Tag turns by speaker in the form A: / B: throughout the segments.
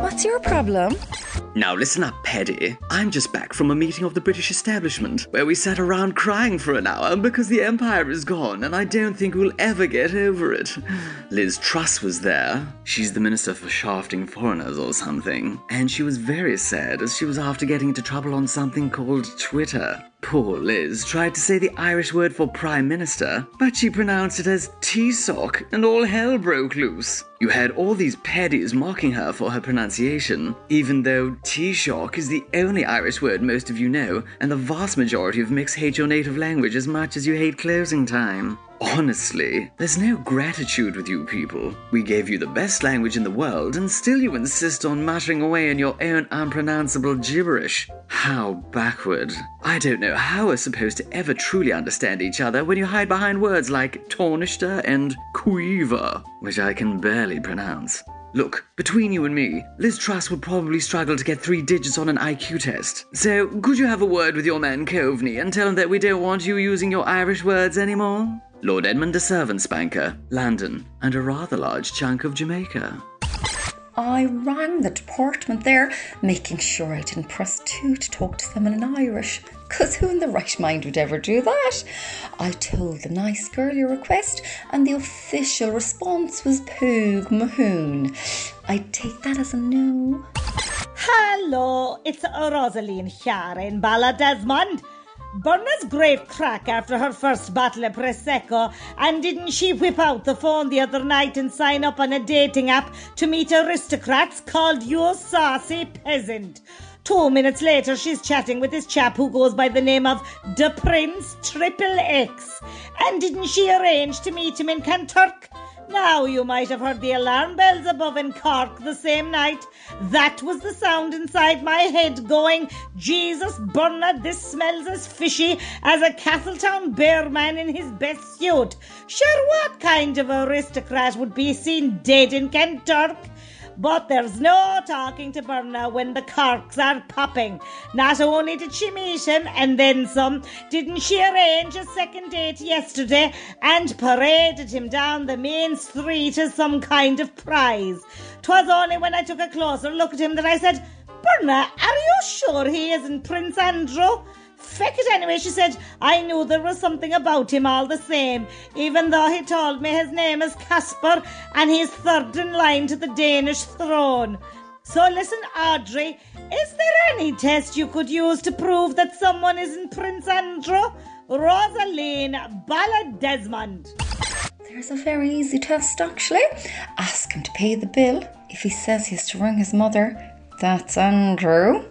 A: What's your problem?
B: Now listen up, Paddy. I'm just back from a meeting of the British establishment where we sat around crying for an hour because the Empire is gone and I don't think we'll ever get over it. Liz Truss was there. She's the Minister for Shafting Foreigners or something. And she was very sad as she was after getting into trouble on something called Twitter. Poor Liz tried to say the Irish word for Prime Minister, but she pronounced it as T-sock, and all hell broke loose. You had all these paddies mocking her for her pronunciation, even though T-shock is the only Irish word most of you know, and the vast majority of mix hate your native language as much as you hate closing time. Honestly, there's no gratitude with you people. We gave you the best language in the world, and still you insist on muttering away in your own unpronounceable gibberish. How backward. I don't know how we're supposed to ever truly understand each other when you hide behind words like Tánaiste and quiver, which I can barely pronounce. Look, between you and me, Liz Truss would probably struggle to get three digits on an IQ test. So, could you have a word with your man Coveney and tell him that we don't want you using your Irish words anymore? Lord Edmund de Servanspanker, London, and a rather large chunk of Jamaica.
A: I rang the department there, making sure I didn't press two to talk to them in an Irish. Because who in the right mind would ever do that? I told the nice girl your request, and the official response was Poog Mahoon. I take that as a no.
C: Hello, it's Rosaline here in Bala Desmond. Berna's great crack after her first battle at Prosecco, and didn't she whip out the phone the other night and sign up on a dating app to meet aristocrats called you saucy peasant? Two minutes later, she's chatting with this chap who goes by the name of De Prince Triple X. And didn't she arrange to meet him in Kanturk? Now, you might have heard the alarm bells above in Cork the same night. That was the sound inside my head going, Jesus, Bernard, this smells as fishy as a Castletownbere man in his best suit. Sure, what kind of aristocrat would be seen dead in Kanturk? But there's no talking to Berna when the corks are popping. Not only did she meet him and then some, didn't she arrange a second date yesterday and paraded him down the main street as some kind of prize? 'Twas only when I took a closer look at him that I said, Berna, are you sure he isn't Prince Andrew? Feck it anyway, she said. I knew there was something about him all the same, even though he told me his name is Caspar and he's third in line to the Danish throne. So listen, Audrey, is there any test you could use to prove that someone isn't Prince Andrew? Rosaline Ballydesmond.
A: There's a very easy test, actually. Ask him to pay the bill. If he says he has to ring his mother, that's Andrew.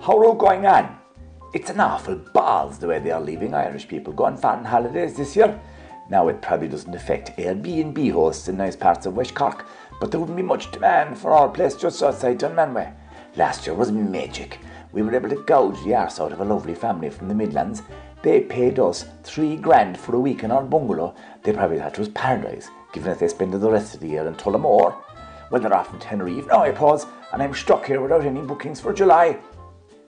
D: How are you going on? It's an awful balls the way they are leaving Irish people going foreign holidays this year. Now, it probably doesn't affect Airbnb hosts in nice parts of West Cork, but there wouldn't be much demand for our place just outside Dunmanway. Last year was magic. We were able to gouge the arse out of a lovely family from the Midlands. They paid us three grand for a week in our bungalow. They probably thought it was paradise, given that they spend the rest of the year in Tullamore. Well, they're off in Tenerife now, I pause, and I'm stuck here without any bookings for July.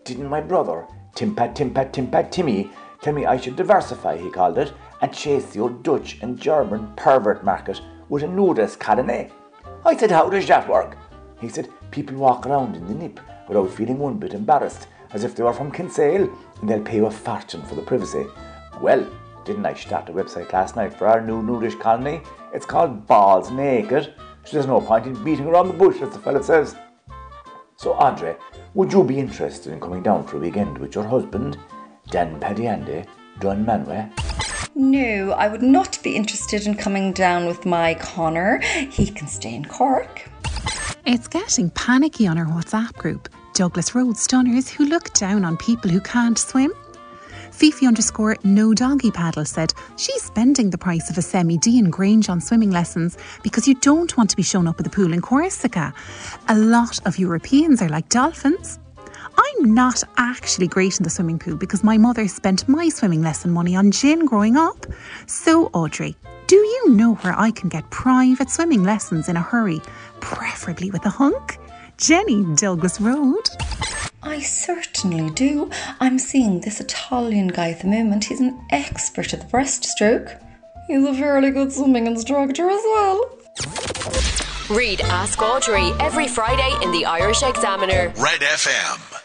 D: Didn't my brother Timpat, Timpat, Timpat, Timmy tell me I should diversify, he called it, and chase the old Dutch and German pervert market with a nudist cadenet. I said, How does that work? He said, People walk around in the nip without feeling one bit embarrassed, as if they were from Kinsale, and they'll pay you a fortune for the privacy. Well, didn't I start a website last night for our new nudish colony? It's called Balls Naked. So there's no point in beating around the bush, as the fella says. So, Andre, would you be interested in coming down for a weekend with your husband, Dan Paddy John Manway?
A: No, I would not be interested in coming down with my Connor. He can stay in Cork.
E: It's getting panicky on our WhatsApp group, Douglas Road Stunners, who look down on people who can't swim. Fifi underscore no doggy paddle said she's spending the price of a semi D in Grange on swimming lessons because you don't want to be shown up at the pool in Corsica. A lot of Europeans are like dolphins. I'm not actually great in the swimming pool because my mother spent my swimming lesson money on gin growing up. So, Audrey, do you know where I can get private swimming lessons in a hurry, preferably with a hunk? Jenny Douglas Road.
A: I certainly do. I'm seeing this Italian guy at the moment. He's an expert at the breaststroke. He's a fairly good swimming instructor as well.
F: Read Ask Audrey every Friday in the Irish Examiner.
G: Red FM.